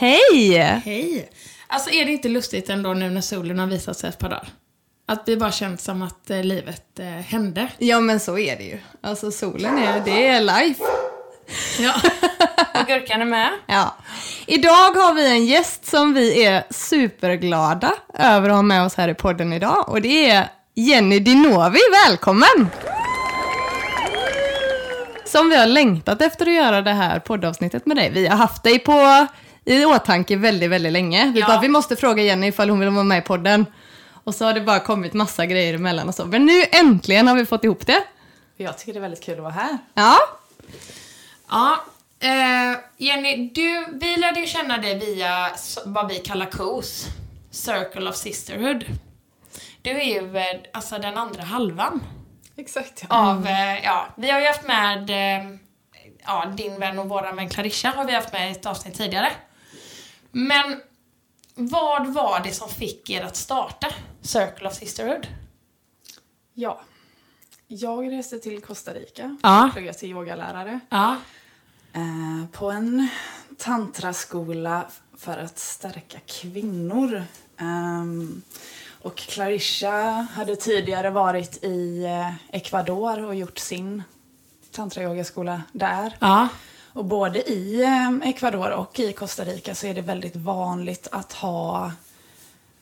Hej! Hej! Alltså är det inte lustigt ändå nu när solen har visat sig ett par dagar? Att vi bara känt som att eh, livet eh, hände. Ja men så är det ju. Alltså solen är, det är life. Ja. Och gurkan är med. Ja. Idag har vi en gäst som vi är superglada över att ha med oss här i podden idag. Och det är Jenny Dinovi, välkommen! Som vi har längtat efter att göra det här poddavsnittet med dig. Vi har haft dig på i åtanke väldigt, väldigt länge. Vi Ja. bara, vi måste fråga Jenny ifall hon vill vara med i podden. Och så har det bara kommit massa grejer emellan och så. Men nu äntligen har vi fått ihop det. Jag tycker det är väldigt kul att vara här. Ja, Ja. Eh, Jenny, du, vi lärde ju känna dig via vad vi kallar KOS. Circle of Sisterhood. Du är ju eh, alltså den andra halvan Exakt. av, eh, ja, vi har ju haft med eh, ja, din vän och våran vän Clarisha har vi haft med i ett avsnitt tidigare. Men vad var det som fick er att starta Circle of Sisterhood? Ja. Jag reste till Costa Rica. Ja. Pluggade till yogalärare. Ja. Eh, på en tantraskola för att stärka kvinnor. Ehm, och Clarisha hade tidigare varit i eh, Ecuador och gjort sin tantrayogaskola där. Ja. Och både i eh, Ecuador och i Costa Rica så är det väldigt vanligt att ha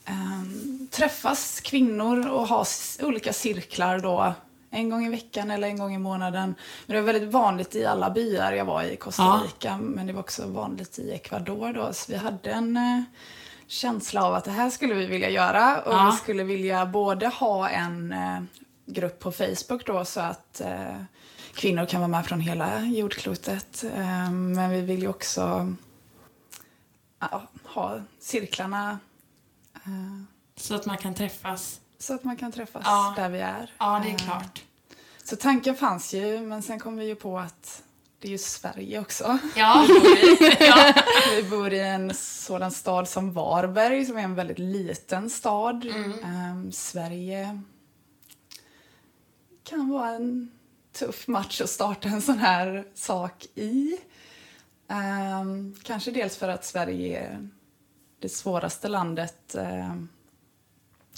ehm, träffas kvinnor och ha olika cirklar då en gång i veckan eller en gång i månaden. Men det var väldigt vanligt i alla byar jag var i Costa Ja. Rica men det var också vanligt i Ecuador då. Så vi hade en eh, känsla av att det här skulle vi vilja göra och Ja. vi skulle vilja både ha en eh, grupp på Facebook då så att eh, kvinnor kan vara med från hela jordklotet. Eh, men vi vill ju också ha cirklarna eh, Så att man kan träffas. så att man kan träffas Ja. där vi är. Ja, det är Eh, klart. Så tanken fanns ju, men sen kom vi ju på att det är ju Sverige också. Ja. ja. Vi bor i en sådan stad som Varberg, som är en väldigt liten stad. Mm. Sverige kan vara en tuff match att starta en sån här sak i. Ehm, kanske dels för att Sverige är det svåraste landet ehm,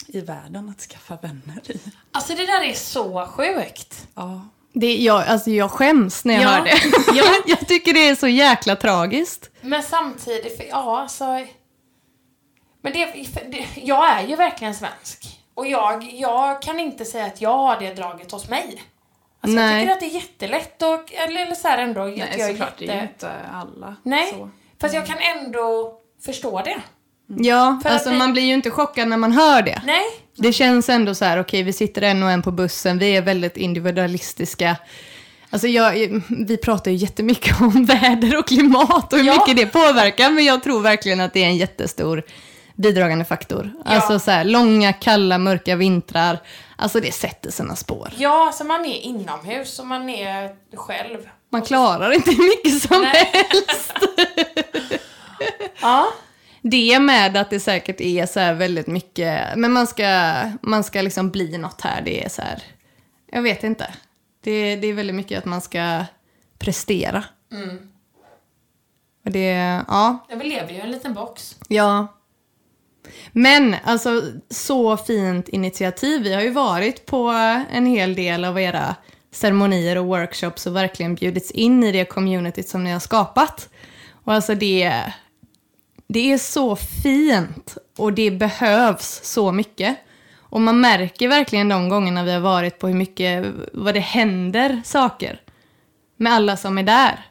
i världen att skaffa vänner i. Alltså det där är så sjukt. Ja, det, jag, alltså jag skäms när jag Ja. hör det. Ja. jag tycker det är så jäkla tragiskt. Men samtidigt, för, ja alltså... Men det, för, det, jag är ju verkligen svensk. Och jag, jag kan inte säga att jag har det draget hos mig. Alltså jag Nej. tycker att det är jättelätt och, eller, eller så här ändå. att nej jag såklart, det är ju jätte- inte alla. Nej, Så. fast jag kan ändå förstå det. Ja, För alltså det- man blir ju inte chockad när man hör det. Nej, Det känns ändå så här, okej vi sitter en och en på bussen, vi är väldigt individualistiska. Alltså jag, vi pratar ju jättemycket om väder och klimat och hur Ja. mycket det påverkar, men jag tror verkligen att det är en jättestor bidragande faktor. Ja. Alltså så här, långa, kalla, mörka vintrar, alltså det sätter sina spår. ja, alltså man är inomhus och man är själv. Man klarar inte hur mycket som Nej. helst. Ja. Det med att det säkert är så här väldigt mycket, men man ska, man ska liksom bli något här, det är så här, jag vet inte. Det, det är väldigt mycket att man ska prestera. Mm. Och det, ja, Vi lever ju i en liten box. ja. Men alltså så fint initiativ. Vi har ju varit på en hel del av era ceremonier och workshops och verkligen bjudits in i det communityt som ni har skapat. Och alltså det, det är så fint och det behövs så mycket. Och man märker verkligen de gångerna vi har varit på hur mycket, vad det händer saker med alla som är där.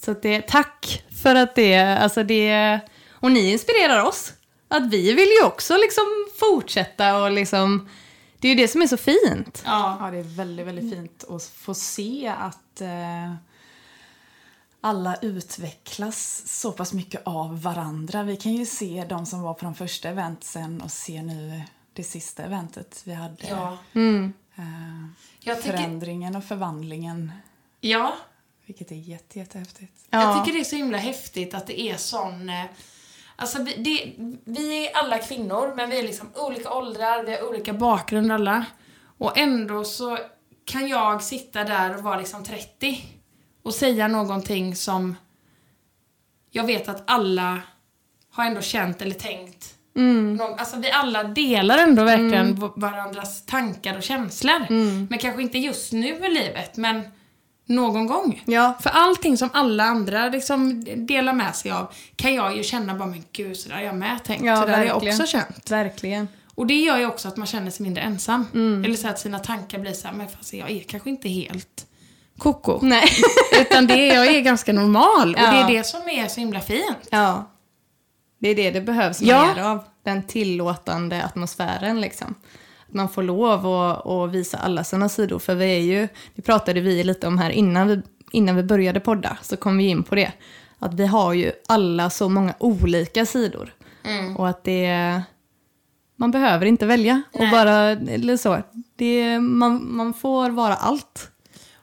Så att det, tack för att det, alltså det, och ni inspirerar oss. Att vi vill ju också liksom fortsätta och liksom, det är ju det som är så fint. Ja. Ja, det är väldigt, väldigt fint att få se att eh, alla utvecklas så pass mycket av varandra. Vi kan ju se de som var på de första eventsen och se nu det sista eventet vi hade. Ja. Mm. Eh, Jag tycker, förändringen och förvandlingen, ja. vilket är jätte, jättehäftigt. Ja. Jag tycker det är så himla häftigt att det är sån... eh, Alltså vi, det, vi är alla kvinnor, men vi är liksom olika åldrar, vi har olika bakgrund alla. Och ändå så kan jag sitta där och vara liksom 30 och säga någonting som jag vet att alla har ändå känt eller tänkt någon, alltså vi alla delar ändå verkligen v- varandras tankar och känslor. Men kanske inte just nu i livet, men någon gång. Ja. För allting som alla andra liksom delar med sig av kan jag ju känna bara, men gud, så där har jag med tänkt. Ja, så där har jag också känt. Verkligen. Och det gör ju också att man känner sig mindre ensam. Eller så att sina tankar blir så här, men fast jag är kanske inte helt koko. Nej. Utan det jag är ganska normal. Och det Ja. är det som är så himla fint. Ja. Det är det det behövs Ja. mer av. Den tillåtande atmosfären liksom. Att man får lov att, att visa alla sina sidor. För vi är ju, det pratade vi lite om här innan vi, innan vi började podda, så kom vi in på det. Att vi har ju alla så många olika sidor. Och att det, man behöver inte välja. Och bara, eller så, det, man, man får vara allt.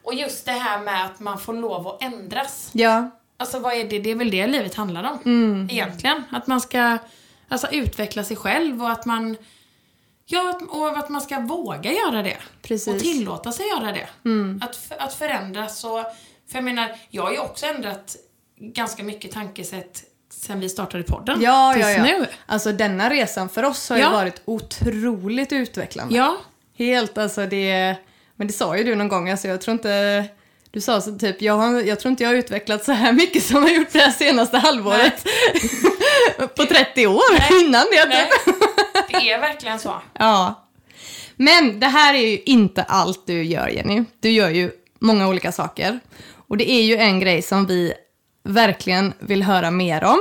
Och just det här med att man får lov att ändras. Ja. Alltså vad är det? Det är väl det livet handlar om. Egentligen. Att man ska alltså, utveckla sig själv och att man Ja, att- och att man ska våga göra det. Precis. Och tillåta sig göra det. Att, f- att förändras och... För jag menar, jag har ju också ändrat ganska mycket tankesätt sen vi startade podden. Ja, tills ja, ja. nu. Alltså denna resan för oss har Ja. ju varit otroligt utvecklande. Ja. Helt, alltså det... Men det sa ju du någon gång, alltså jag tror inte... Du sa så typ, jag, har, jag tror inte jag har utvecklats så här mycket som jag gjort det här senaste halvåret. På 30 år innan det. Nej, Typ. Det är verkligen så. Ja. Men det här är ju inte allt du gör Jenny. Du gör ju många olika saker. Och det är ju en grej som vi verkligen vill höra mer om.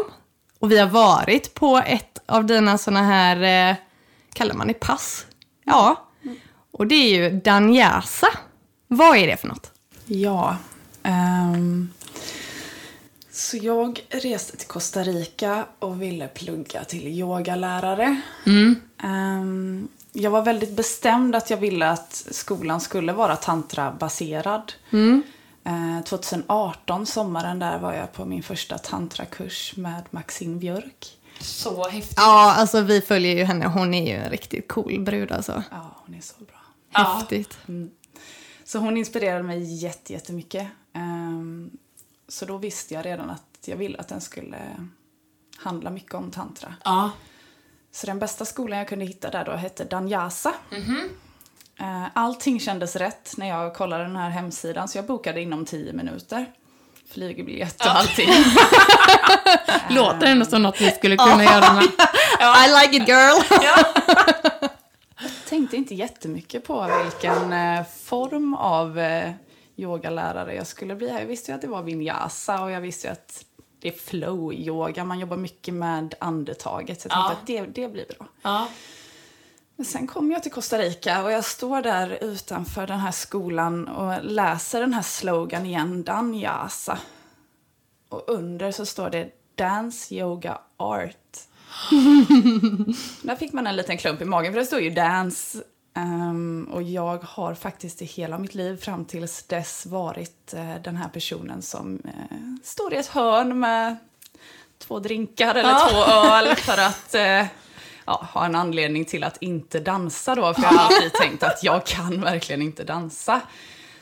Och vi har varit på ett av dina såna här, eh, kallar man det pass? Ja. Och det är ju Danjasa. Vad är det för något? Ja. ehm, så jag reste till Costa Rica och ville plugga till yogalärare. Ehm, jag var väldigt bestämd att jag ville att skolan skulle vara tantrabaserad. Eh, 2018, sommaren där, var jag på min första tantrakurs med Maxine Björk. Så häftigt. Ja, alltså vi följer ju henne. Hon är ju en riktigt cool brud alltså. Ja, hon är så bra. Ja. Häftigt. Så hon inspirerade mig jätte- jättemycket. Ehm, så då visste jag redan att jag ville att den skulle handla mycket om tantra. Ja. Så den bästa skolan jag kunde hitta där då hette Danyasa. Eh, Allting kändes rätt när jag kollade den här hemsidan så jag bokade inom 10 minuter. Flygerbiljett och allting. Låter ändå som något vi skulle kunna göra med. I like it girl! Tänkte inte jättemycket på vilken eh, form av eh, yogalärare jag skulle bli. Jag visste ju att det var vinyasa och jag visste att det är flow-yoga. Man jobbar mycket med andetaget. Så jag tänkte Ja. att det, det blir bra. Ja. Men sen kom jag till Costa Rica och jag står där utanför den här skolan och läser den här slogan igen, Danyasa. Och under så står det Dance Yoga Art. där fick man en liten klump i magen för det står ju dance. Ehm, och jag har faktiskt i hela mitt liv fram tills dess varit eh, den här personen som eh, står i ett hörn med två drinkar eller Ja. två öl för att eh, ja, ha en anledning till att inte dansa då. För jag har alltid tänkt att jag kan verkligen inte dansa.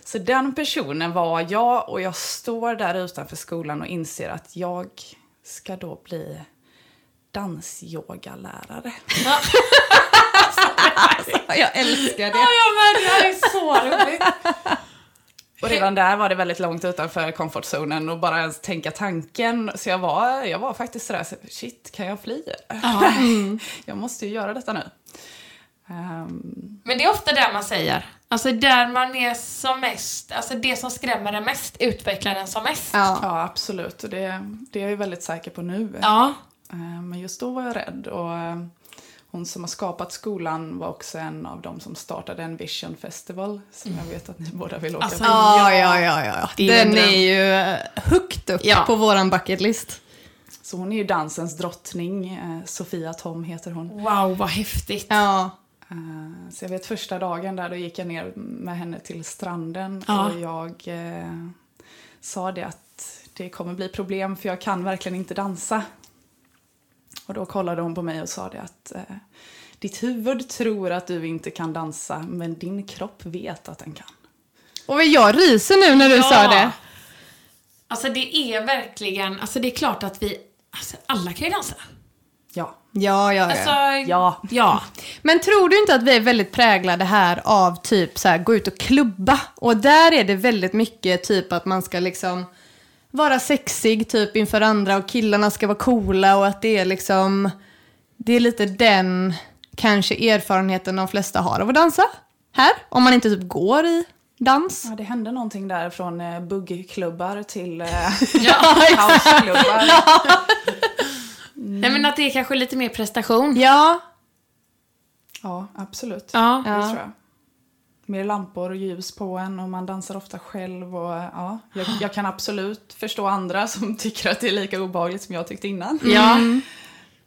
Så den personen var jag och jag står där utanför skolan och inser att jag ska då bli dansyogalärare. Jag älskar Ja, det. ja, men det här är så roligt. Och redan där var det väldigt långt utanför comfortzonen och bara ens tänka tanken. Så jag var, jag var faktiskt sådär, så, shit, kan jag fly? jag måste ju göra detta nu. Ehm, Men det är ofta det man säger. Alltså där man är som mest, alltså det som skrämmer en mest utvecklar en som mest. Ja. ja, absolut. Och det, det är jag ju väldigt säker på nu. Ja. Eh, Men just då var jag rädd. Och eh, hon som har skapat skolan var också en av dem som startade en Vision Festival. Som jag vet att ni båda vill åka Alltså, på. Ja, ja, ja, ja. Är Den dröm. är ju eh, högt upp Ja. på våran bucket list. Så hon är ju dansens drottning. Eh, Sofia Tom heter hon. Wow, vad häftigt. Ja. Eh, Så jag vet första dagen där, då gick jag ner med henne till stranden. Ja. Och jag eh, sa det att det kommer bli problem för jag kan verkligen inte dansa. Och då kollade hon på mig och sa det att eh, ditt huvud tror att du inte kan dansa men din kropp vet att den kan. Och jag ryser nu när du Ja. sa det. Alltså det är verkligen, alltså det är klart att vi, alltså alla kan ju dansa. Ja. Ja, ja, ja. Alltså, Ja. ja. Men tror du inte att vi är väldigt präglade här av typ så här, gå ut och klubba? Och där är det väldigt mycket typ att man ska liksom vara sexig typ inför andra och killarna ska vara coola och att det är liksom, det är lite den kanske erfarenheten de flesta har av att dansa här. Om man inte typ går i dans. Ja, det hände någonting där från eh, buggklubbar till eh, ja. houseklubbar. Nej men att det är kanske lite mer prestation. Ja, Ja, absolut. Ja. Det Ja. tror jag. Mer lampor och ljus på en och man dansar ofta själv. Och, ja, jag, jag kan absolut förstå andra som tycker att det är lika obehagligt som jag tyckte innan. Ja.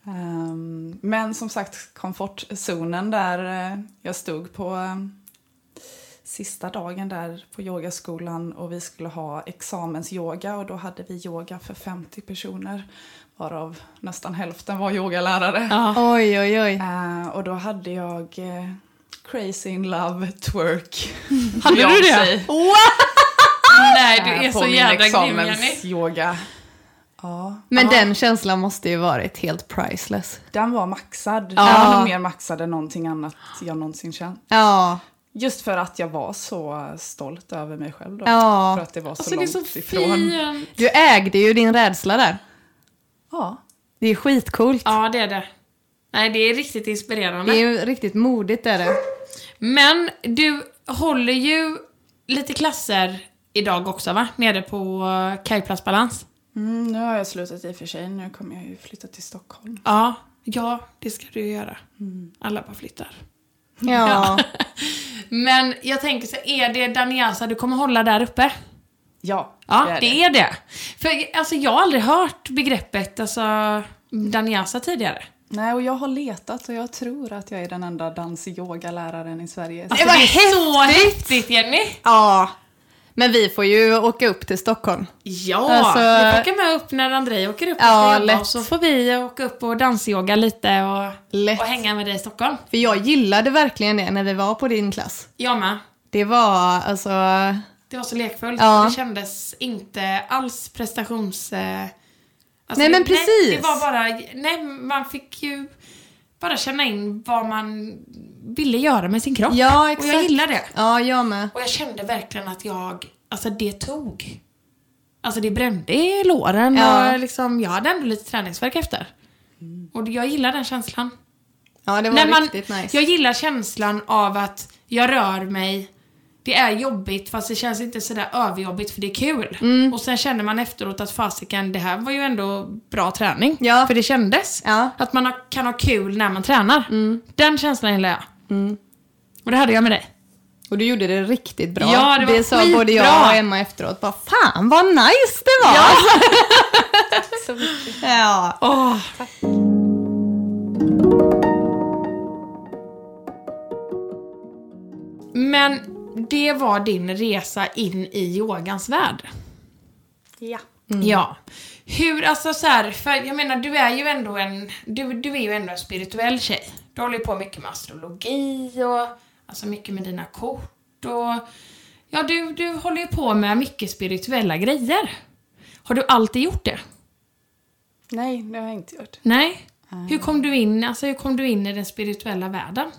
Ehm, men som sagt, komfortzonen där eh, jag stod på eh, sista dagen där på yogaskolan och vi skulle ha examensyoga och då hade vi yoga för 50 personer varav nästan hälften var yogalärare. Ja. oj oj oj. Eh, och då hade jag eh, Crazy in Love Twerk. Hade du det? Nej, du är på så jävla grym Jenny. examensyoga. Ja, Men Ja. den känslan måste ju varit helt priceless. den var maxad. Ja. Den var nog mer maxad än någonting annat jag någonsin känt. Ja, Just för att jag var så stolt över mig själv då. Ja. För att det var så Alltså det är långt så ifrån. fint. du ägde ju din rädsla där. Ja. Det är skitcoolt. Ja, det är det. Nej, det är riktigt inspirerande. Det är ju riktigt modigt är det. Men du håller ju lite klasser idag också va? Nere på uh, Kajplats Balans. Mm, nu har jag slutat i och för sig. Nu kommer jag ju flytta till Stockholm. Ja, ja, det ska du göra. Alla bara flyttar. Ja. Men jag tänker så, är det Daniasa du kommer hålla där uppe? Ja, Ja, det är det. För alltså, jag har aldrig hört begreppet alltså, Daniasa tidigare. Nej, och jag har letat och jag tror att jag är den enda dans-yoga-läraren i Sverige. Alltså, var det är så häftigt Jenny! ja. Men vi får ju åka upp till Stockholm. Ja, Alltså- vi får åka med upp när Andrei åker upp Ja, lätt. och så får vi åka upp och dansyoga lite och, Lätt. och hänga med dig i Stockholm. För jag gillade verkligen det när vi var på din klass. Jag med. Det var alltså... Det var så lekfullt. Ja. Det kändes inte alls prestations... eh, alltså, Nej, men precis. det var bara... Nej, man fick ju bara känna in vad man ville göra med sin kropp. Ja, Och exakt. jag gillar det. Ja, jag med. Och jag kände verkligen att jag... Alltså det tog. Alltså det brände i låren Ja. och liksom, jag hade ändå lite träningsvärk efter. Och jag gillar den känslan. Ja, det var När man, riktigt nice. Jag gillar känslan av att jag rör mig, det är jobbigt fast det känns inte sådär överjobbigt för det är kul. Mm. Och sen känner man efteråt att fasiken, det här var ju ändå bra träning. Ja. För det kändes. Ja. Mm. Att man kan ha kul när man tränar. Den känslan gillar jag. Och det hade jag med dig. Och du gjorde det riktigt bra. Ja, det var sa både jag och Emma efteråt. Bara, Fan vad nice det var! Ja. Tack så mycket. ja. Åh. Men det var din resa in i yogans värld. Ja. Ja. Hur, alltså så här, för jag menar du är ju ändå en, du, du är ju ändå en spirituell tjej. Du håller ju på mycket med astrologi och alltså mycket med dina kort och ja, du, du håller ju på med mycket spirituella grejer. Har du alltid gjort det? Nej, det har jag inte gjort. Nej? Hur kom du in, alltså hur kom du in i den spirituella världen?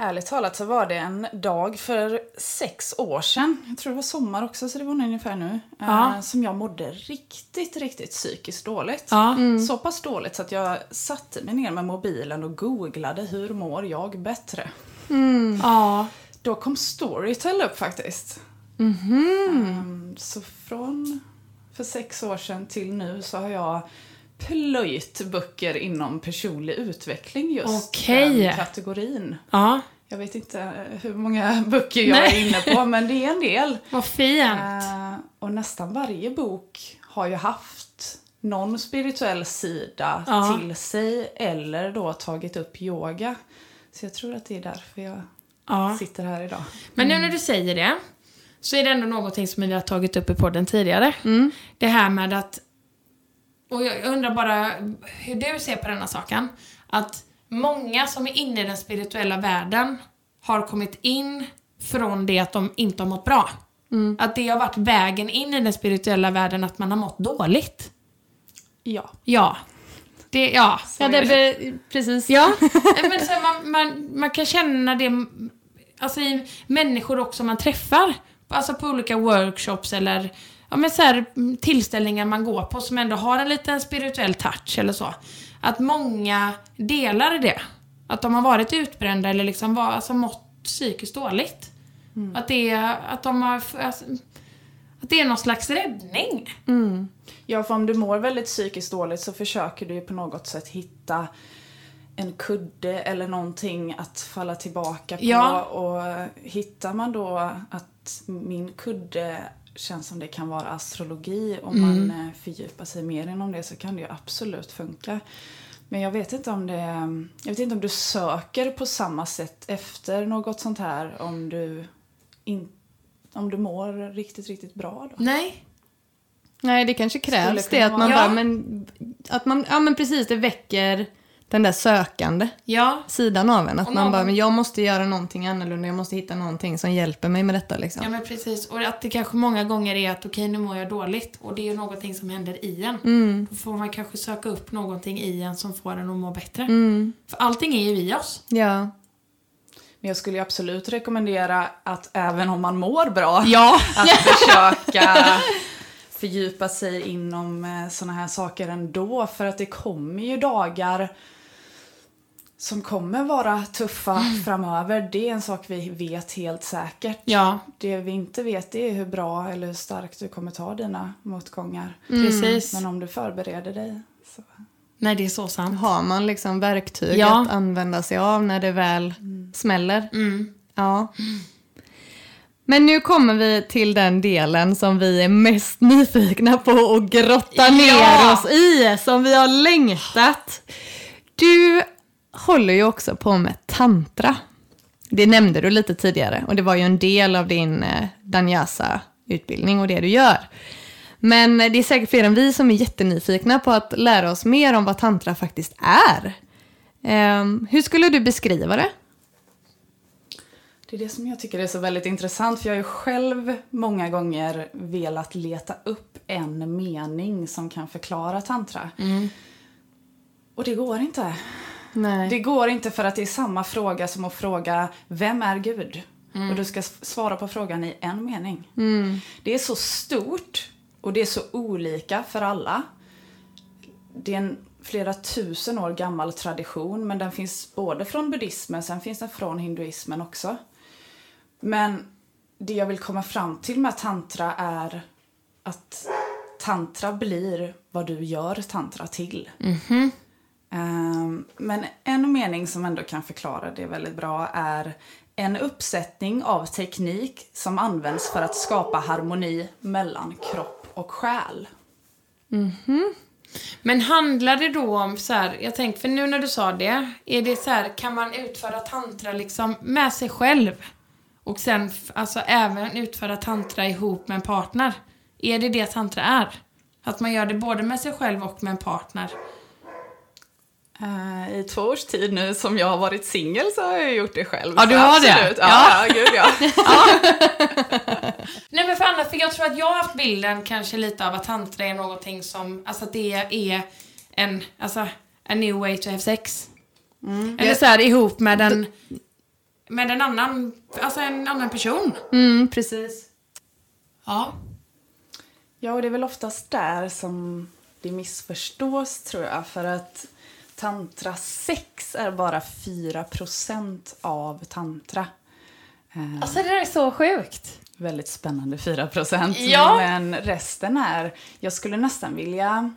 Ärligt talat så var det en dag för sex år sedan, jag tror det var sommar också så det var nog ungefär nu, Ja. eh, som jag mådde riktigt, riktigt psykiskt dåligt. Ja. Så pass dåligt så att jag satte mig ner med mobilen och googlade hur mår jag bättre. Ja. Då kom Storytel upp faktiskt. Mhm. Ehm, så från för sex år sedan till nu så har jag plöjt böcker inom personlig utveckling just Okej. den kategorin. Ja. Jag vet inte hur många böcker jag är Nej. inne på, men det är en del. Vad fint. Eh, och nästan varje bok har ju haft någon spirituell sida Ja. till sig eller då tagit upp yoga. Så jag tror att det är därför jag Ja. sitter här idag. Men nu när du säger det, så är det ändå någonting som vi har tagit upp i podden tidigare. Mm. Det här med att, och jag undrar bara hur du ser på denna saken, att många som är inne i den spirituella världen har kommit in från det att de inte har mått bra. Att det har varit vägen in i den spirituella världen, att man har mått dåligt. Ja. Ja. Det, ja. Ja, det be, precis. Ja, men så man, man, man kan känna det alltså i människor också man träffar. Alltså på olika workshops eller ja, men så här, tillställningar man går på som ändå har en liten spirituell touch eller så. Att många delar det. Att de har varit utbrända eller liksom var, alltså mått psykiskt dåligt. Att det är, att de har, alltså, att det är någon slags räddning. Ja, för om du mår väldigt psykiskt dåligt så försöker du ju på något sätt hitta en kudde eller någonting att falla tillbaka på. Ja. Och hittar man då att min kudde känns som det kan vara astrologi om man eh, fördjupar sig mer inom det så kan det ju absolut funka. Men jag vet inte om det, jag vet inte om du söker på samma sätt efter något sånt här om du, in, om du mår riktigt, riktigt bra då. Nej. Nej, det kanske krävs det. Att man bara, men, att man, ja men precis, det väcker den där sökande Ja. sidan av en. Att man någon- bara, men jag måste göra någonting annorlunda, jag måste hitta någonting som hjälper mig med detta liksom. Ja men precis. Och att det kanske många gånger är att okej nu mår jag dåligt och det är ju någonting som händer i en. Mm. Då får man kanske söka upp någonting i en som får en att må bättre. Mm. För allting är ju i oss. Ja. Men jag skulle ju absolut rekommendera att även om man mår bra, Ja. att försöka fördjupa sig inom sådana här saker ändå. För att det kommer ju dagar som kommer vara tuffa framöver. Det är en sak vi vet helt säkert. Ja, Det vi inte vet är hur bra eller hur starkt du kommer ta dina motgångar. precis. Men om du förbereder dig så... Nej det är så sant. Har man liksom verktyg Ja. att använda sig av när det väl smäller? Mm. Ja. Men nu kommer vi till den delen som vi är mest nyfikna på att grotta ner Ja! oss i, som vi har längtat. Du håller ju också på med tantra. Det nämnde du lite tidigare och det var ju en del av din eh, Danyasa-utbildning och det du gör. Men det är säkert fler än vi som är jättenyfikna på att lära oss mer om vad tantra faktiskt är. Ehm, hur skulle du beskriva det? Det är det som jag tycker är så väldigt intressant för jag har ju själv många gånger velat leta upp en mening som kan förklara tantra. Och det går inte. Nej. Det går inte för att det är samma fråga som att fråga vem är Gud? Och du ska svara på frågan i en mening. Det är så stort och det är så olika för alla. Det är en flera tusen år gammal tradition men den finns både från buddhismen, sen finns den från hinduismen också. Men det jag vill komma fram till med tantra är att tantra blir vad du gör tantra till. Ehm, Ehm, men en mening som ändå kan förklara det väldigt bra är en uppsättning av teknik som används för att skapa harmoni mellan kropp och själ. Mhm. Men handlar det då om så här, jag tänkte för nu när du sa det, är det så här, kan man utföra tantra liksom med sig själv? Och sen alltså även utföra tantra ihop med en partner? Är det det tantra är? Att man gör det både med sig själv och med en partner? Eh, I två års tid nu som jag har varit singel så har jag gjort det själv. Ja, du har det? absolut. Ja, ja, gud ja. Nej men för annars, för jag tror att jag har haft bilden kanske lite av att tantra är någonting som, alltså att det är en, alltså, a new way to have sex. Eller så här ihop med en, med en annan, alltså en annan person. Mm, precis. Ja. Ja, och det är väl oftast där som det missförstås tror jag. För att tantra sex är bara 4% av tantra. Eh, Alltså det där är så sjukt. väldigt spännande 4%. Ja. Men resten är, jag skulle nästan vilja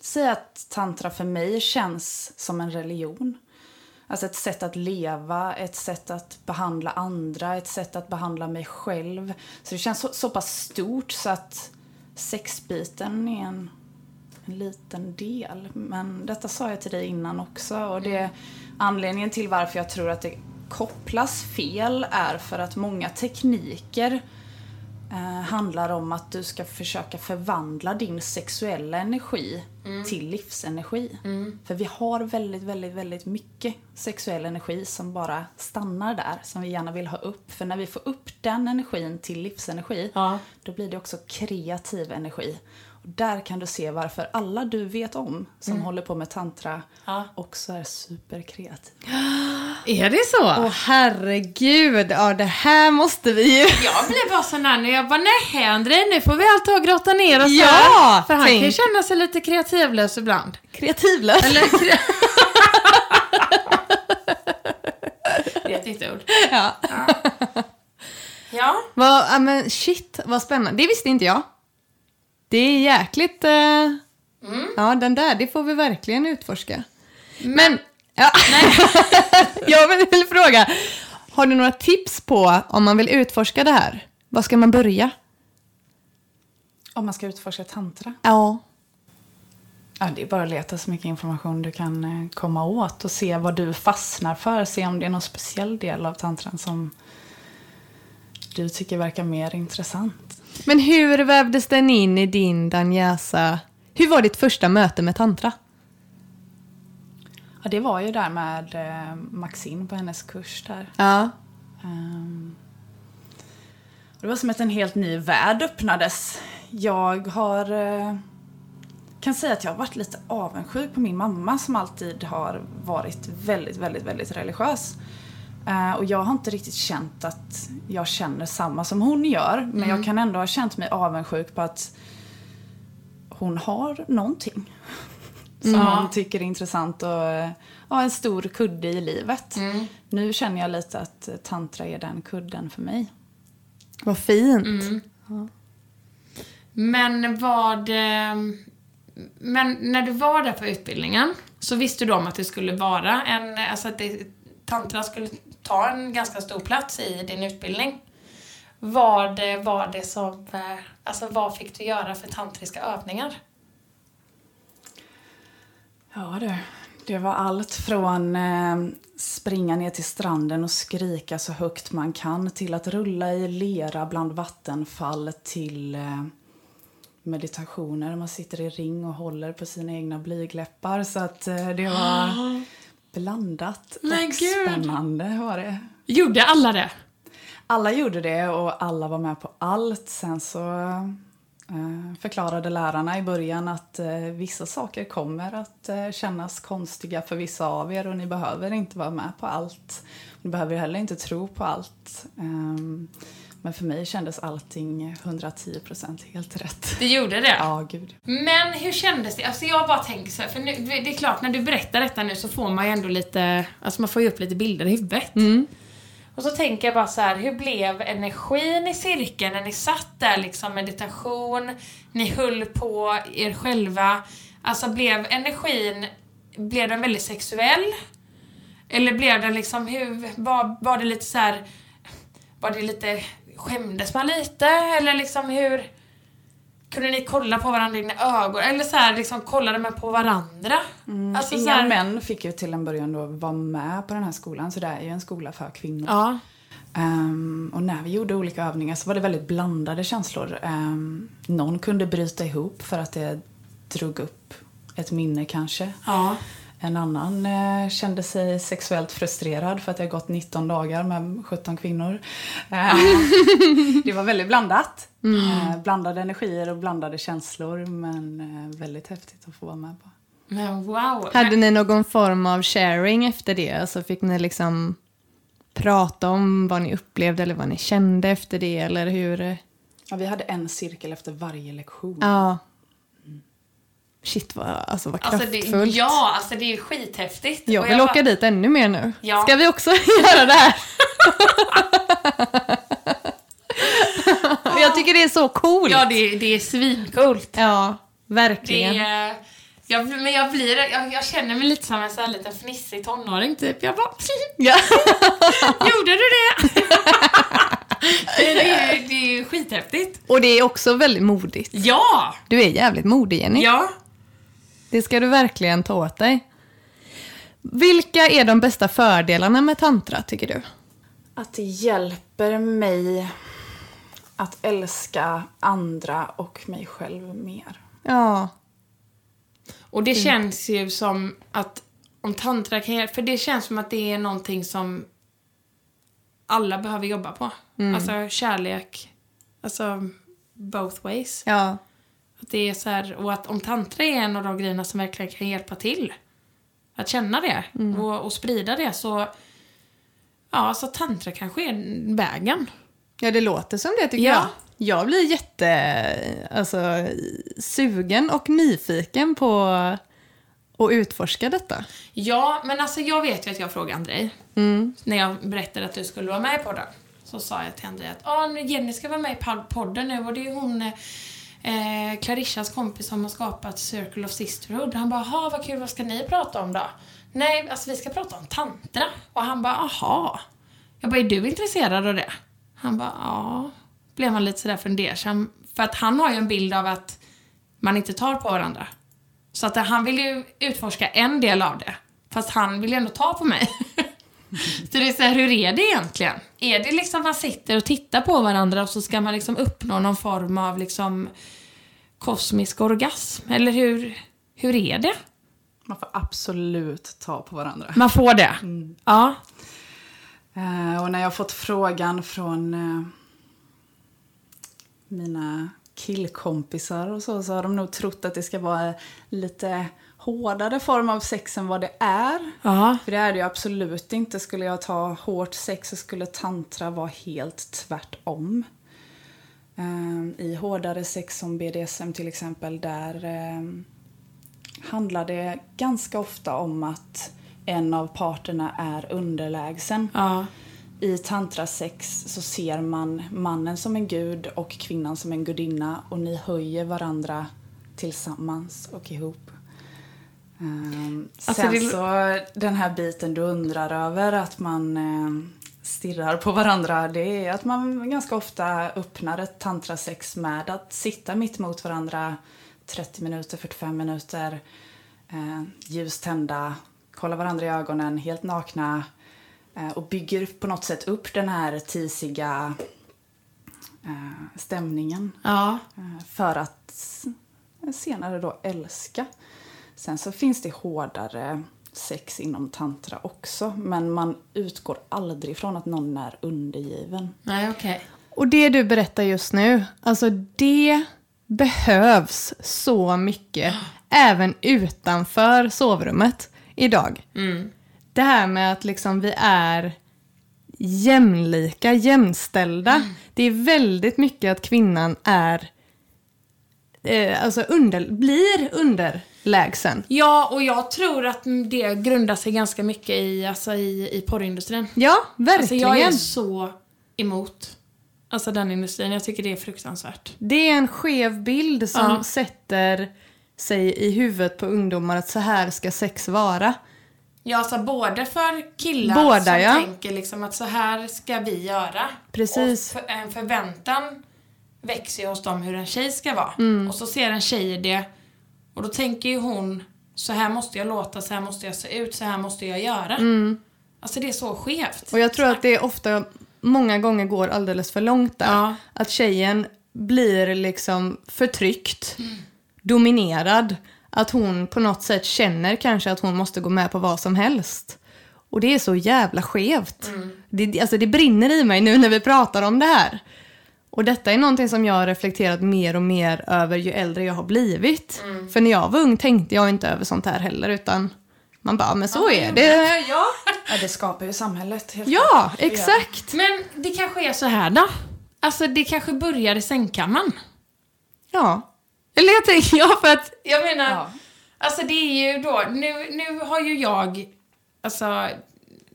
säga att tantra för mig känns som en religion. Alltså ett sätt att leva, ett sätt att behandla andra, ett sätt att behandla mig själv. Så det känns så, så pass stort så att sexbiten är en, en liten del. Men detta sa jag till dig innan också och det anledningen till varför jag tror att det kopplas fel är för att många tekniker eh, handlar om att du ska försöka förvandla din sexuella energi till livsenergi. För vi har väldigt, väldigt, väldigt mycket sexuell energi som bara stannar där, som vi gärna vill ha upp. För när vi får upp den energin till livsenergi, Ja. då blir det också kreativ energi. Och där kan du se varför alla du vet om som håller på med tantra Ja. också är superkreativa. Är det så? Åh herregud, ja det här måste vi ju... Jag blev bara sån där när jag bara, nej André, nu får vi allt ta och grotta ner oss Ja, här. För han kan ju tänk. känna sig lite kreativlös ibland. Kreativlös. Eller kre- Det är ett nytt ord. Ja. Ja. Ja, men shit, vad spännande. Det visste inte jag. Det är jäkligt... eh, Ja, den där, det får vi verkligen utforska. Men... Ja. jag vill, vill fråga, har du några tips på om man vill utforska det här? Var ska man börja? Om man ska utforska tantra. Ja. Ja, det är bara att leta så mycket information du kan eh, komma åt och se vad du fastnar för. Se om det är någon speciell del av tantran som du tycker verkar mer intressant. Men hur vävdes den in i din Danjasa? Hur var ditt första möte med tantra? Ja, det var ju där med eh, Maxine på hennes kurs där. Ja. Och det var som att en helt ny värld öppnades. Jag har... eh, kan säga att jag har varit lite avundsjuk på min mamma som alltid har varit väldigt, väldigt, väldigt religiös. Eh, och jag har inte riktigt känt att jag känner samma som hon gör. Men jag kan ändå ha känt mig avundsjuk på att hon har någonting. Som Ja. hon tycker är intressant och eh, ja, en stor kudde i livet. Nu känner jag lite att eh, tantra är den kudden för mig. Vad fint. Men vad... Men när du var där på utbildningen så visste du om att det skulle vara en... Alltså att det, tantra skulle ta en ganska stor plats i din utbildning. Vad var det som... eh, Alltså vad fick du göra för tantriska övningar? Ja du, det var allt från eh, springa ner till stranden och skrika så högt man kan till att rulla i lera bland vattenfall till eh, meditationer. Man sitter i ring och håller på sina egna blygläppar. Så att det var blandat Men och gud. spännande var det. Gjorde alla det? Alla gjorde det och alla var med på allt. Sen så eh, förklarade lärarna i början att eh, vissa saker kommer att eh, kännas konstiga för vissa av er och ni behöver inte vara med på allt. Ni behöver heller inte tro på allt. Men för mig kändes allting 110% helt rätt. Det gjorde det? Ja, gud. Men hur kändes det? Alltså jag bara tänker så här, för nu, det är klart när du berättar detta nu så får man ju ändå lite, alltså man får ju upp lite bilder i huvudet. Och så tänker jag bara så här, hur blev energin i cirkeln när ni satt där liksom meditation, ni höll på er själva. Alltså blev energin, blev den väldigt sexuell? Eller blev den liksom, hur, var, var det lite så här, var det lite, skämdes man lite? Eller liksom hur, kunde ni kolla på varandra i dina ögon? Eller så här, liksom kollade man på varandra? alltså, så Inga här, män fick ju till en början då vara med på den här skolan så det är ju en skola för kvinnor. Ja. Ehm, och när vi gjorde olika övningar så var det väldigt blandade känslor. Ehm, någon kunde bryta ihop för att det drog upp ett minne kanske. Ja. En annan eh, kände sig sexuellt frustrerad för att jag gått 19 dagar med 17 kvinnor. Ehm, det var väldigt blandat. Eh, blandade energier och blandade känslor men eh, väldigt häftigt att få vara med på. Men wow. Hade ni någon form av sharing efter det? Alltså fick ni liksom prata om vad ni upplevde eller vad ni kände efter det eller hur? Ja, vi hade en cirkel efter varje lektion. Ja. Shit vad, alltså vad alltså det, kraftfullt. ja, alltså det är skithäftigt. Jag vill åka bara- dit ännu mer nu. Ja. Ska vi också göra det här? jag tycker det är så coolt. Ja, det, det är svincoolt. Ja, Det verkligen. är, jag, men jag blir, jag, jag känner mig lite som en sån här liten fnissig tonåring typ. Jag bara, Ja. gjorde du det? det, är, det är skithäftigt. Och det är också väldigt modigt. Ja! Du är jävligt modig Jenny. Ja. Det ska du verkligen ta åt dig. Vilka är de bästa fördelarna med tantra tycker du? Att det hjälper mig att älska andra och mig själv mer. Ja. Och det känns ju som att om tantra kan hjälpa, för det känns som att det är någonting som alla behöver jobba på. Alltså kärlek, alltså both ways. Ja. Det är så här, och att om tantra är en av de grejerna som verkligen kan hjälpa till. Att känna det och, och sprida det så, ja, så tantra kanske är vägen. Ja, det låter som det tycker Ja. jag. Jag blir jätte alltså, sugen och nyfiken på att utforska detta. Ja, men alltså jag vet ju att jag frågade Andrej. När jag berättade att du skulle vara med i podden. Så sa jag till Andrej att ah, Jenny ska vara med i pod- podden nu och det är hon eh, Clarishas kompis som har skapat Circle of Sisterhood. Han bara, aha vad kul, vad ska ni prata om då? Nej, alltså vi ska prata om tantra. Och han bara, aha. Jag bara, är du intresserad av det? Han bara, ja. Blev han lite sådär fundersam. För att han har ju en bild av att man inte tar på varandra. Så att han vill ju utforska en del av det. Fast han vill ju ändå ta på mig. så det är så här, hur är det egentligen? Är det liksom man sitter och tittar på varandra och så ska man liksom uppnå någon form av liksom kosmisk orgasm? Eller hur, hur är det? Man får absolut ta på varandra. Man får det? Ja. Eh, och när jag fått frågan från eh, mina killkompisar och så, så har de nog trott att det ska vara lite hårdare form av sex än vad det är. Ja. För det är det ju absolut inte. Skulle jag ta hårt sex så skulle tantra vara helt tvärtom. Eh, I hårdare sex som BDSM till exempel, där eh, handlar det ganska ofta om att en av parterna är underlägsen. Ja. I tantrasex så ser man mannen som en gud och kvinnan som en gudinna och ni höjer varandra tillsammans och ihop. Um, Alltså, sen det- så den här biten du undrar över att man ehm, stirrar på varandra det är att man ganska ofta öppnar ett tantrasex med att sitta mitt mot varandra 30 minuter, 45 minuter, eh, ljus tända, kolla varandra i ögonen, helt nakna eh, och bygger på något sätt upp den här tisiga eh, stämningen Ja. eh, för att senare då älska. Sen så finns det hårdare sex inom tantra också men man utgår aldrig från att någon är undergiven. Nej, okej. Och det du berättar just nu, alltså det behövs så mycket även utanför sovrummet idag. Det här med att liksom vi är jämlika, jämställda. Det är väldigt mycket att kvinnan är eh, alltså under, blir underlägsen. Ja, och jag tror att det grundar sig ganska mycket i, alltså i, i porrindustrin. Ja, Alltså verkligen. jag är så emot alltså den industrin. Jag tycker det är fruktansvärt. Det är en skev bild som Ja. sätter sig i huvudet på ungdomar att så här ska sex vara. Ja, alltså både för killar Båda, som ja. tänker liksom att så här ska vi göra. Precis. Och för, en förväntan växer ju hos dem hur en tjej ska vara. Mm. Och så ser en tjej det och då tänker ju hon så här måste jag låta, så här måste jag se ut, så här måste jag göra. Alltså det är så skevt. Mm. Och jag tror att det ofta, många gånger går alldeles för långt där. Ja. Att tjejen blir liksom förtryckt, dominerad. Att hon på något sätt känner kanske att hon måste gå med på vad som helst. Och det är så jävla skevt. Det, alltså det brinner i mig nu när vi pratar om det här. Och detta är någonting som jag har reflekterat mer och mer över ju äldre jag har blivit. För när jag var ung tänkte jag inte över sånt här heller utan man bara, men så är det. Ja, Ja, det skapar ju samhället. Helt ja klart. Exakt. Men det kanske är så här då. Alltså det kanske börjar i sängkammaren. Ja. Eller jag tänker, ja för att, jag menar, Ja. alltså det är ju då, nu, nu har ju jag, alltså,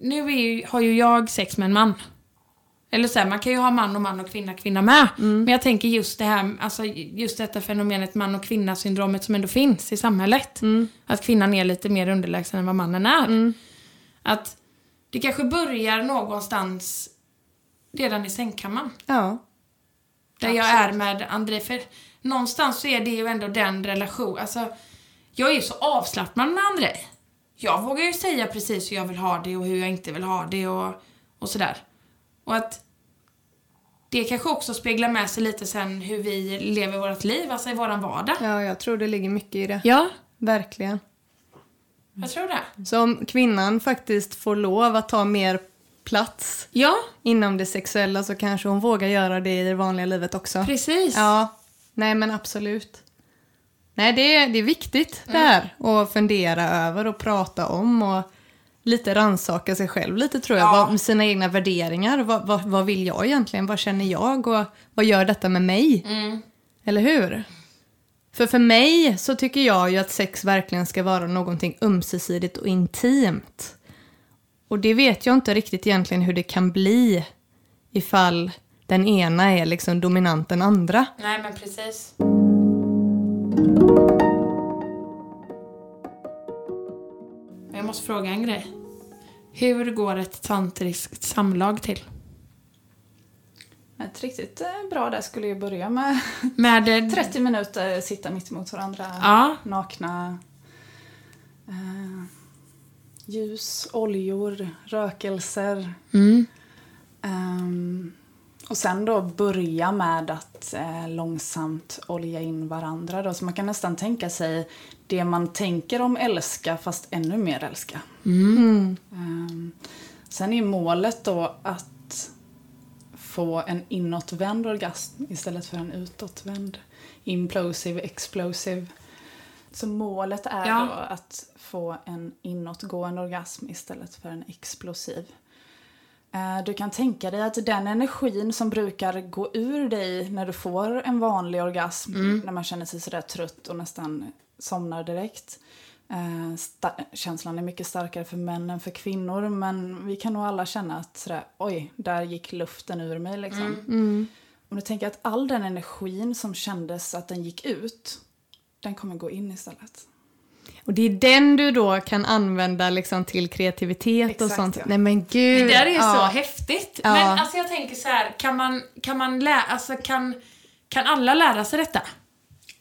nu är ju, har ju jag sex med en man. Eller så här, man kan ju ha man och man och kvinna, kvinna med. Men jag tänker just det här, alltså just detta fenomenet man och kvinna syndromet som ändå finns i samhället. Att kvinnan är lite mer underlägsen än vad mannen är. Att det kanske börjar någonstans redan i sängkammaren. Ja. Där jag är med André. För någonstans så är det ju ändå den relation. Alltså, jag är ju så avslappnad med André. Jag vågar ju säga precis hur jag vill ha det och hur jag inte vill ha det och, och sådär. Och att det kanske också speglar med sig lite sen hur vi lever vårt liv, alltså i våran vardag. Ja, jag tror det ligger mycket i det. Ja, Verkligen. jag tror det. Så om kvinnan faktiskt får lov att ta mer plats Ja, inom det sexuella så kanske hon vågar göra det i det vanliga livet också. precis. Ja, nej men absolut. Nej, det är, det är viktigt det här att fundera över och prata om och lite ransaka sig själv lite tror jag. Ja. Vad, sina egna värderingar. Vad, vad, vad vill jag egentligen? Vad känner jag? Och vad gör detta med mig? Mm. Eller hur? För för mig så tycker jag ju att sex verkligen ska vara någonting ömsesidigt och intimt. Och det vet jag inte riktigt egentligen hur det kan bli ifall den ena är liksom dominant den andra. Nej, men precis. Måste fråga en grej. Hur går ett tantriskt samlag till? Ett riktigt eh, bra där skulle ju börja med Med... eh, 30 minuter sitta mitt emot varandra. Ja. Nakna. Eh, ljus, oljor, rökelser. Mm. Ehm, och sen då börja med att eh, långsamt olja in varandra. Då. Så man kan nästan tänka sig det man tänker om älska fast ännu mer älska. Ehm, sen är målet då att få en inåtvänd orgasm istället för en utåtvänd. Implosive, explosive. Så målet är Ja. då att få en inåtgående orgasm istället för en explosiv. Eh, Du kan tänka dig att den energin som brukar gå ur dig när du får en vanlig orgasm, när man känner sig sådär trött och nästan somnar direkt. Eh, känslan är mycket starkare för män än för kvinnor, men vi kan nog alla känna att sådär, oj, där gick luften ur mig liksom. Om du tänker att all den energin som kändes att den gick ut, den kommer gå in istället. Och det är den du då kan använda liksom till kreativitet och Exakt, sånt. ja. Nej men Det gud. där är ju ja. så häftigt. Ja. Men alltså jag tänker så här, kan man, kan man lära, alltså kan, kan alla lära sig detta?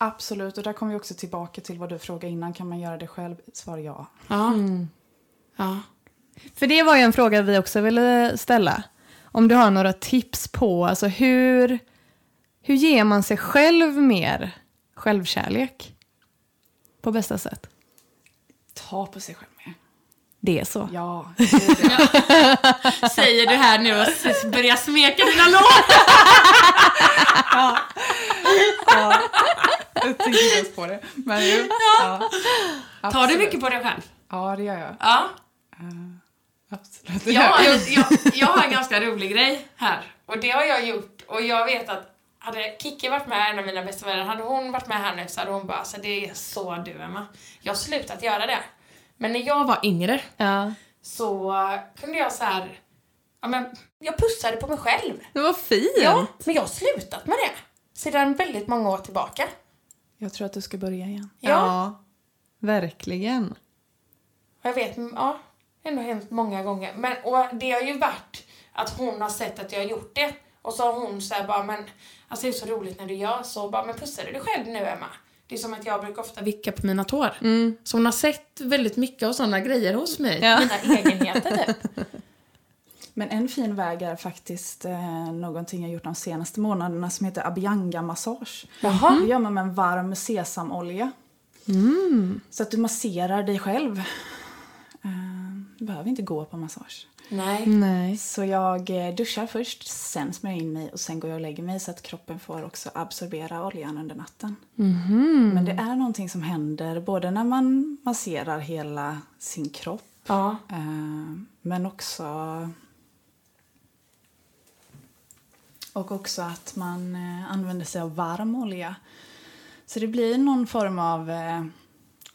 Absolut, och där kommer vi också tillbaka till vad du frågade innan. Kan man göra det själv? Svar ja. Ja. Ja. För det var ju en fråga vi också ville ställa. Om du har några tips på alltså hur, hur ger man sig själv mer självkärlek på bästa sätt? Ta på sig själv. Det är så. Ja, det är det. Säger du här nu och börjar smeka dina lår? ja. Jag tänkte inte ens på det. Men ju. Ja. Tar du Absolut. mycket på dig själv? Ja, det gör jag. Ja. Absolut. det Jag, gör jag, jag, jag har en ganska rolig grej här. Och det har jag gjort. Och jag vet att hade Kikki varit med, en av mina bästa vänner, hade hon varit med här nu så hade hon bara alltså det är så du Emma. Jag har slutat göra det. Men när jag var yngre Ja. så kunde jag så här, ja men jag pussade på mig själv. Det var fint. Ja, men jag har slutat med det. Sedan väldigt många år tillbaka. Jag tror att du ska börja igen. Ja. ja. Verkligen. Jag vet, ja, det har ändå hänt många gånger. Men, och det har ju varit att hon har sett att jag har gjort det. Och så har hon så här bara, men alltså det är så roligt när du gör så. Bara, men pussar du dig själv nu Emma? Det är som att jag brukar ofta vicka på mina tår. Så hon har sett väldigt mycket av sådana grejer hos mig. Ja. Mina egenheter typ. Men en fin väg är faktiskt eh, någonting jag gjort de senaste månaderna som heter Abhyanga-massage. Jaha. Det gör man med en varm sesamolja. Så att du masserar dig själv. Eh, du behöver inte gå på massage. Nej. Nej. Så jag eh, duschar först, sen smörjer jag in mig och sen går jag och lägger mig så att kroppen får också absorbera oljan under natten. Men det är någonting som händer både när man masserar hela sin kropp Ja. eh, men också och också att man eh, använder sig av varm olja. Så det blir någon form av eh,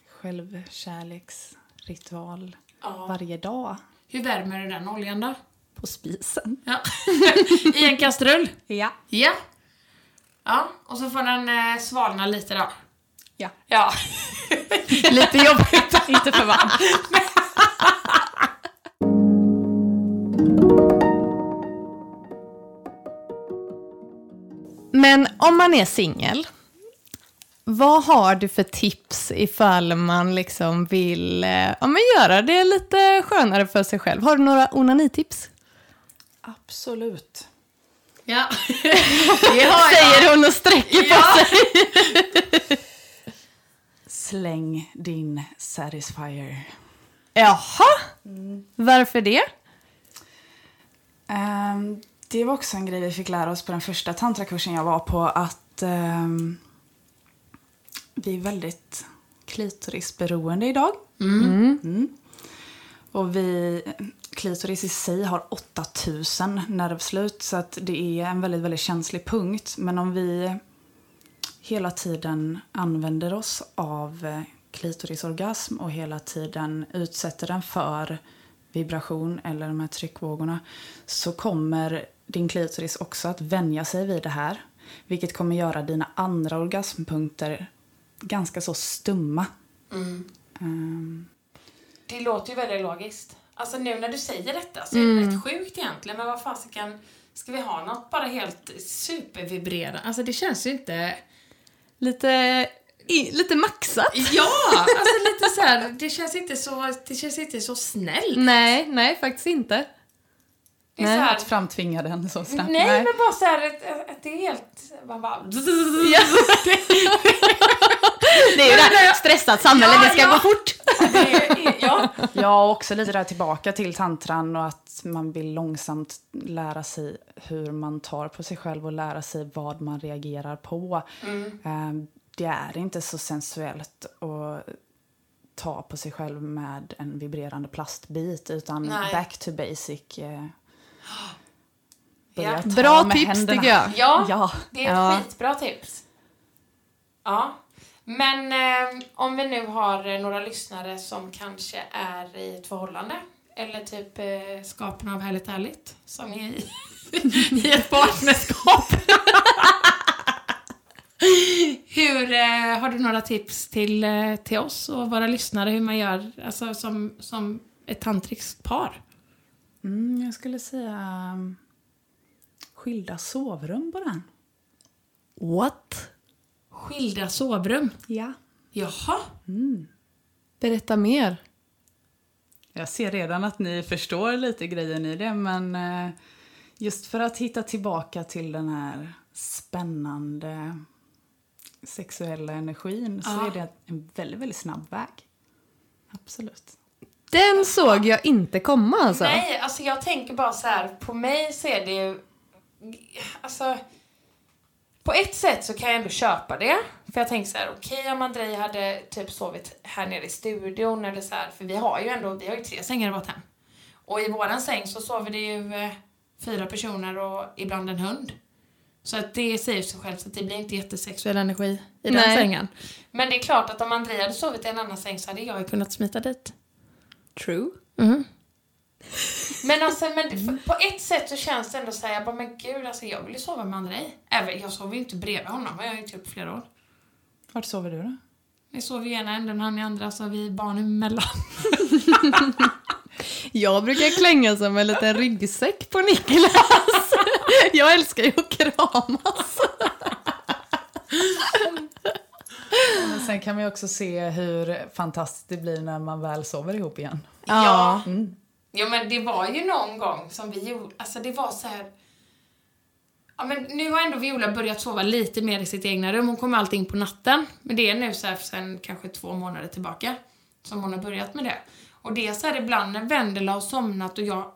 självkärleksritual Ja. varje dag Hur värmer du den oljan då? på spisen. Ja. I en kastrull? Ja. Ja. Ja, och så får den eh, svalna lite då. Ja. Ja. Lite jobbigt. Inte för varmt. Men om man är singel, vad har du för tips ifall man liksom vill eh, ja, men göra det lite skönare för sig själv? Har du några onanitips? Absolut. Ja. Det har jag. Säger hon och sträcker på Ja. sig. Släng din Satisfyer. Jaha, varför det? Ehm, det var också en grej vi fick lära oss på den första tantrakursen jag var på. Att ehm, vi är väldigt klitorisberoende idag. Mm. Och vi, klitoris i sig har 8000 nervslut så att det är en väldigt, väldigt känslig punkt. Men om vi hela tiden använder oss av eh, klitorisorgasm och hela tiden utsätter den för vibration eller de här tryckvågorna så kommer din klitoris också att vänja sig vid det här. Vilket kommer göra dina andra orgasmpunkter ganska så stumma. Ehm, Det låter ju väldigt logiskt. Alltså nu när du säger detta så är det rätt sjukt egentligen. Men vad fasiken, ska vi ha något bara helt supervibrerande? Alltså det känns ju inte... Lite, i, lite maxat? Ja! Alltså lite så här, det känns inte så, det känns inte så snällt. Nej, nej faktiskt inte. Det är Nej. så här, att framtvinga den så snabbt. nej, men bara så här att, att det är helt... Man bara... Ja. Det är ju det här stressat samhälle, Ja, det ska ja. gå fort. Är, ja. Ja, också lite där tillbaka till tantran och att man vill långsamt lära sig hur man tar på sig själv och lära sig vad man reagerar på. Eh, Det är inte så sensuellt att ta på sig själv med en vibrerande plastbit utan Nej. back to basic. Börja Ja. ta Bra med tips händerna. tycker jag. Ja, Ja. det är ett Ja. skitbra tips. Ja. Men eh, om vi nu har några lyssnare som kanske är i ett förhållande eller typ eh, skaparna av Härligt Härligt som är i, i ett partnerskap. hur, eh, har du några tips till, eh, till oss och våra lyssnare hur man gör alltså, som, som ett tantriskt par? Mm, jag skulle säga um, skilda sovrum på den. What? Skilda sovrum. Ja. Jaha. Berätta mer. Jag ser redan att ni förstår lite grejen i det, men eh, just för att hitta tillbaka till den här spännande sexuella energin så Ja. är det en väldigt, väldigt snabb väg. Absolut. Den såg jag inte komma alltså. Nej, alltså jag tänker bara så här, på mig så är det ju... Alltså... På ett sätt så kan jag ändå köpa det. För jag tänker så här, okej om Andrei hade typ sovit här nere i studion eller så här, för vi har ju ändå, vi har ju tre sängar i vårt hem. Och i våran säng så sover det ju eh, fyra personer och ibland en hund. Så att det säger sig självt att det blir inte jättesexuell energi i den Nej. sängen. Men det är klart att om Andrei hade sovit i en annan säng så hade jag ju kunnat smita dit. True. Men alltså, men på ett sätt så känns det ändå så här, jag bara, men gud, alltså jag vill ju sova med Andrei. Även, jag sover ju inte bredvid honom, har jag ju inte gjort på flera år. Vart sover du då? Vi sover i ena änden och han i andra, så har vi barn emellan. Jag brukar klänga som en liten ryggsäck på Niklas. Jag älskar ju att kramas. Men sen kan man också se hur fantastiskt det blir när man väl sover ihop igen. Ja. Mm. Jo men det var ju någon gång som vi gjorde, alltså det var så här. Ja men nu har ändå Viola börjat sova lite mer i sitt egna rum, hon kommer alltid in på natten. Men det är nu så här sen kanske två månader tillbaka som hon har börjat med det. Och det är så här ibland när Vendela har somnat och jag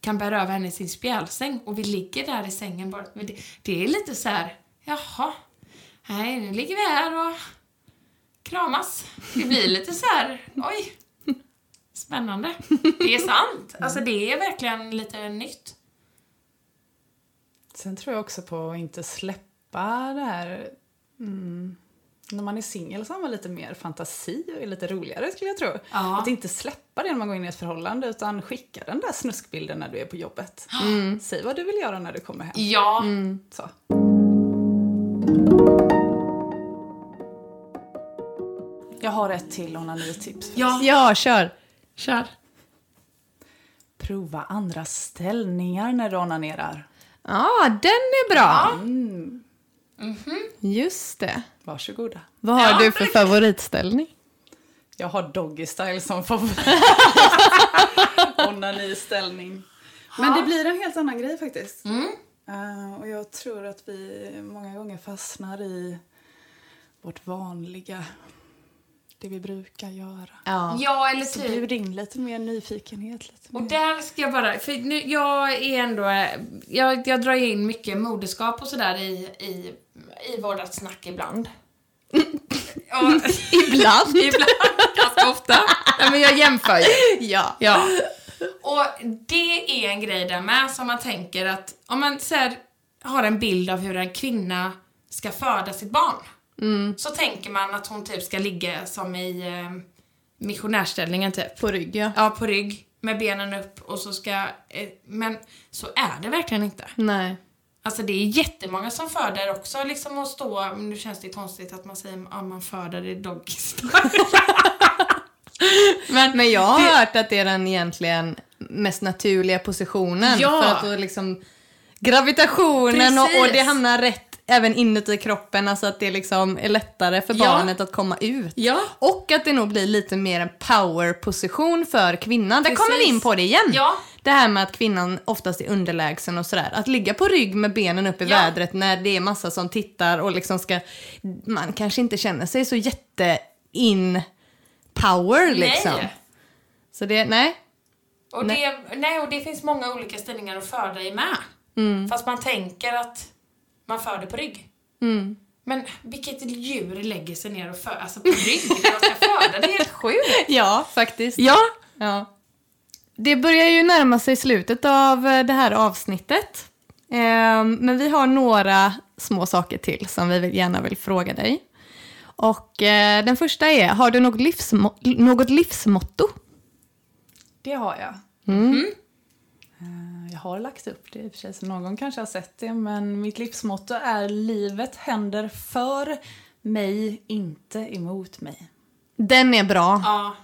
kan bära över henne i sin spjälsäng och vi ligger där i sängen bara. Det, det är lite så här, jaha, nej nu ligger vi här och kramas. Det blir lite så här, oj, Spännande. Det är sant. Alltså det är verkligen lite nytt. Sen tror jag också på att inte släppa det här... Mm. När man är singel så har man lite mer fantasi och är lite roligare skulle jag tro. Ja. Att inte släppa det när man går in i ett förhållande utan skicka den där snuskbilden när du är på jobbet. Säg vad du vill göra när du kommer hem. Ja. Så. Jag har ett till onanitips. Ja. Ja, kör. Kör. Prova andra ställningar när du onanerar. Ja, den är bra. Mm. Just det. Varsågoda. Vad har Ja. du för favoritställning? Jag har doggy style som favorit. Onaniställning. Men det blir en helt annan grej faktiskt. Mm. Eh, och jag tror att vi många gånger fastnar i vårt vanliga, det vi brukar göra. Ja. Ja, eller Så typ. bjud in lite mer nyfikenhet. Lite Och mer. där ska jag bara, för nu, jag är ändå, jag, jag drar in mycket moderskap och sådär i, i, i vårt snack ibland. ja, Ibland. ibland, ganska ofta. Ja, men jag jämför ju. ja. Ja. Och det är en grej där med som man tänker att om man så här, har en bild av hur en kvinna ska föda sitt barn. Så tänker man att hon typ ska ligga som i eh, missionärställningen typ. På rygg, ja. Ja, på rygg med benen upp och så ska... Eh, men så är det verkligen inte. Nej. Alltså det är jättemånga som föder också liksom att stå, nu känns det konstigt att man säger att man föder i doggy Men, Men jag har hört att det är den egentligen mest naturliga positionen. Ja. För att då liksom gravitationen och, och det hamnar rätt även inuti kroppen. Alltså att det liksom är lättare för Ja. barnet att komma ut. Ja. Och att det nog blir lite mer en powerposition för kvinnan. Där kommer vi Precis. in på det igen. Ja. Det här med att kvinnan oftast är underlägsen och sådär. Att ligga på rygg med benen upp i Ja. vädret när det är massa som tittar och liksom ska... Man kanske inte känner sig så jätte in power liksom. Nej. Så det, nej. Och det, nej, och det finns många olika ställningar att föda i med. Fast man tänker att man föder på rygg. Men vilket djur lägger sig ner och föder, alltså på rygg när de ska föda? Det är helt sjukt. Ja, faktiskt. Ja. Ja. Det börjar ju närma sig slutet av eh, det här avsnittet. Ehm, Men vi har några små saker till som vi gärna vill fråga dig. Och eh, den första är, har du något, livsmo- något livsmotto? Det har jag. Mm. Eh, Jag har lagt upp det i och för sig, så någon kanske har sett det. Men mitt livsmotto är livet händer för mig, inte emot mig. Den är bra. Ja.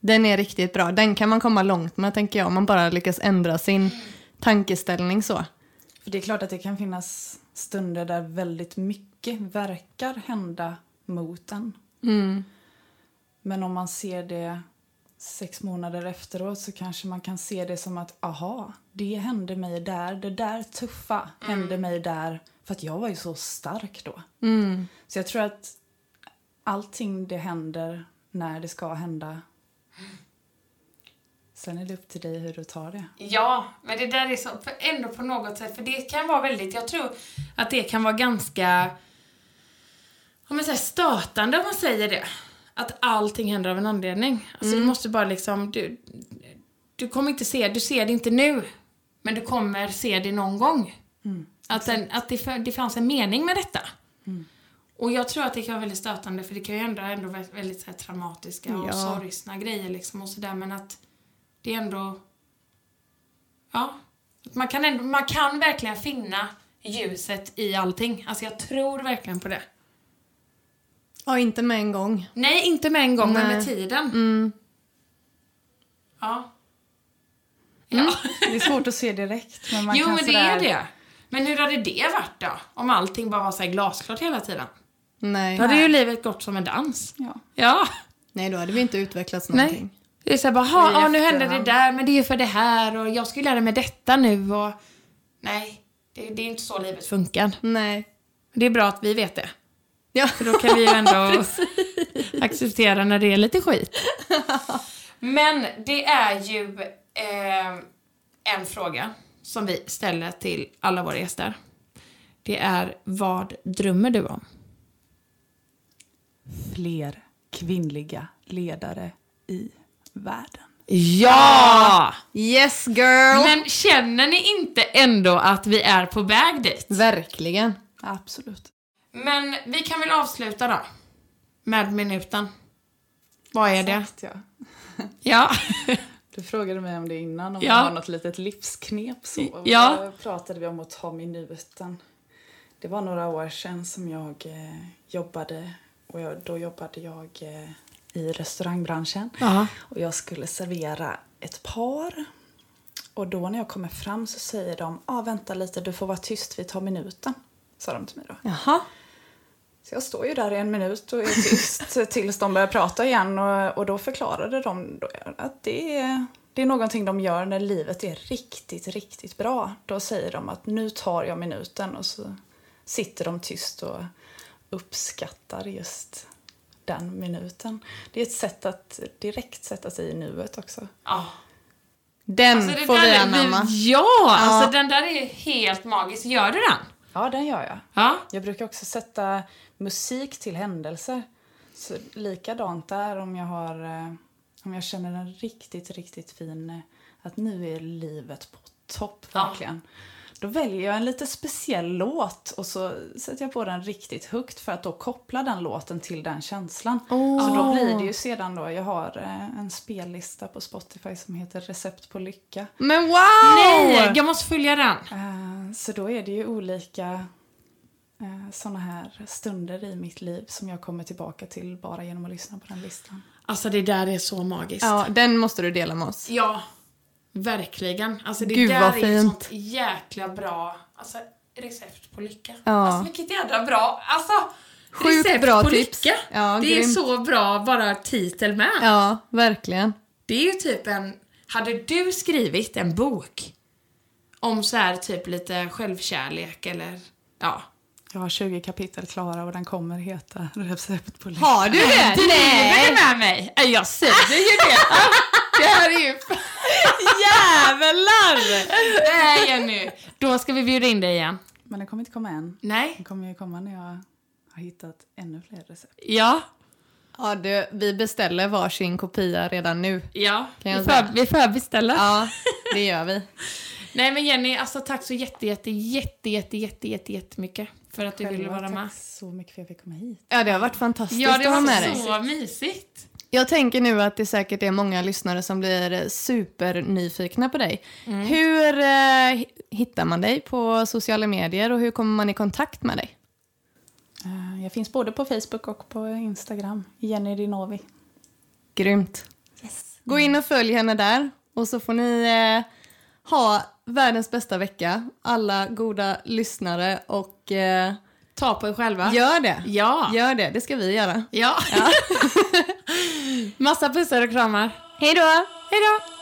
Den är riktigt bra. Den kan man komma långt med, tänker jag, om man bara lyckas ändra sin tankeställning så. För det är klart att det kan finnas stunder där väldigt mycket verkar hända mot en. Men om man ser det sex månader efteråt så kanske man kan se det som att aha, det hände mig där, det där tuffa hände mig där. För att jag var ju så stark då. Så jag tror att allting det händer när det ska hända. Sen är det upp till dig hur du tar det. Ja, men det där är så, ändå på något sätt, för det kan vara väldigt, jag tror att det kan vara ganska, om man säger stötande om man säger det. Att allting händer av en anledning. Alltså du måste bara liksom, du, du kommer inte se, du ser det inte nu, men du kommer se det någon gång. att den, att det, det fanns en mening med detta. Och jag tror att det kan vara väldigt stötande för det kan ju ändå, ändå väldigt så här, traumatiska och Ja. sorgsna grejer liksom och sådär men att det är ändå Ja. Man kan, ändå, man kan verkligen finna ljuset i allting. Alltså jag tror verkligen på det. Ja, inte med en gång. Nej, inte med en gång, men Nej. med tiden. Mm. Ja. Ja. Det är svårt att se direkt. Men man Jo, kan men det sådär- är det. Men hur hade det varit då? Om allting bara var så glasklart hela tiden? Nej. Då hade ju livet gått som en dans. Ja. Ja. Nej, då hade vi inte utvecklats Nej. någonting. Det är såhär bara, "Ha, ja nu hände det efterhand." där, men det är ju för det här och jag ska ju lära mig detta nu och... Nej, det, det är inte så livet funkar. Nej. Det är bra att vi vet det. Ja. För då kan vi ju ändå acceptera när det är lite skit. Men det är ju eh, en fråga som vi ställer till alla våra gäster. Det är, vad drömmer du om? Fler kvinnliga ledare i världen. Ja! Yes girl! Men känner ni inte ändå att vi är på väg dit? Verkligen. Absolut. Men vi kan väl avsluta då. Med minuten. Vad är det? Exakt, ja. Ja. Du frågade mig om det innan, om Ja. jag har något litet livsknep. Så. Ja. Då pratade vi om att ta minuten. Det var några år sedan som jag eh, jobbade, och jag, då jobbade jag eh, i restaurangbranschen. Ja. Och jag skulle servera ett par. Och då när jag kommer fram så säger de, ah, vänta lite, du får vara tyst, vi tar minuten. Sa de till mig då. Jaha. Så jag står ju där i en minut och är tyst tills de börjar prata igen och, och då förklarade de att det är, Det är någonting de gör när livet är riktigt, riktigt bra. Då säger de att nu tar jag minuten och så sitter de tyst och uppskattar just den minuten. Det är ett sätt att direkt sätta sig i nuet också. Ja. Den Alltså, får vi anamma. Ja, alltså den där är helt magisk. Gör du den? Ja, den gör jag. Ja. Jag brukar också sätta musik till händelser. Så likadant där om jag har eh, om jag känner en riktigt, riktigt fin eh, att nu är livet på topp Ja. Då väljer jag en lite speciell låt och så sätter jag på den riktigt högt för att då koppla den låten till den känslan. Så då blir det ju sedan då, jag har eh, en spellista på Spotify som heter Recept på lycka. Men wow! Nej, jag måste följa den. Eh, Så då är det ju olika eh, såna här stunder i mitt liv som jag kommer tillbaka till bara genom att lyssna på den listan. Alltså det där är så magiskt. Ja, den måste du dela med oss. Ja, verkligen. Alltså det Gud, där är ett fint. sånt jäkla bra alltså, recept på lycka. Ja. Alltså vilket jävla bra, alltså Sjukt recept bra på tips. lycka. Ja, det är grymt. så bra bara titel med. Ja, verkligen. Det är ju typ en, hade du skrivit en bok om så här typ lite självkärlek eller ja. Jag har 20 kapitel klara och den kommer heta Recept på lycka. Har du det? Driver du med mig? Nej, Jag säger ju det. Det här är ju... Jävlar! Nej Jenny, då ska vi bjuda in dig igen. Men den kommer inte komma än. Nej. Den kommer ju komma när jag har hittat ännu fler recept. Ja. Ja, du, vi beställer varsin kopia redan nu. Ja, Kan jag vi, säga? för, vi förbeställer. Ja, det gör vi. Nej men Jenny, alltså tack så jätte, jätte, jätte, jätte, jätte, jätte, jättemycket för att du ville vara med. Tack så mycket för att jag fick komma hit. Ja, det har varit fantastiskt Ja, det att ha med var dig. så mysigt. Jag tänker nu att det säkert är många lyssnare som blir supernyfikna på dig. Hur eh, hittar man dig på sociala medier och hur kommer man i kontakt med dig? Eh, Jag finns både på Facebook och på Instagram. Jenny Dinovi. Grymt. Gå in och följ henne där och så får ni eh, ha världens bästa vecka. Alla goda lyssnare och eh, Ta på er själva. gör det. Ja. Gör det, det ska vi göra. Ja. Massa pussar och kramar. Hej då! Hej då!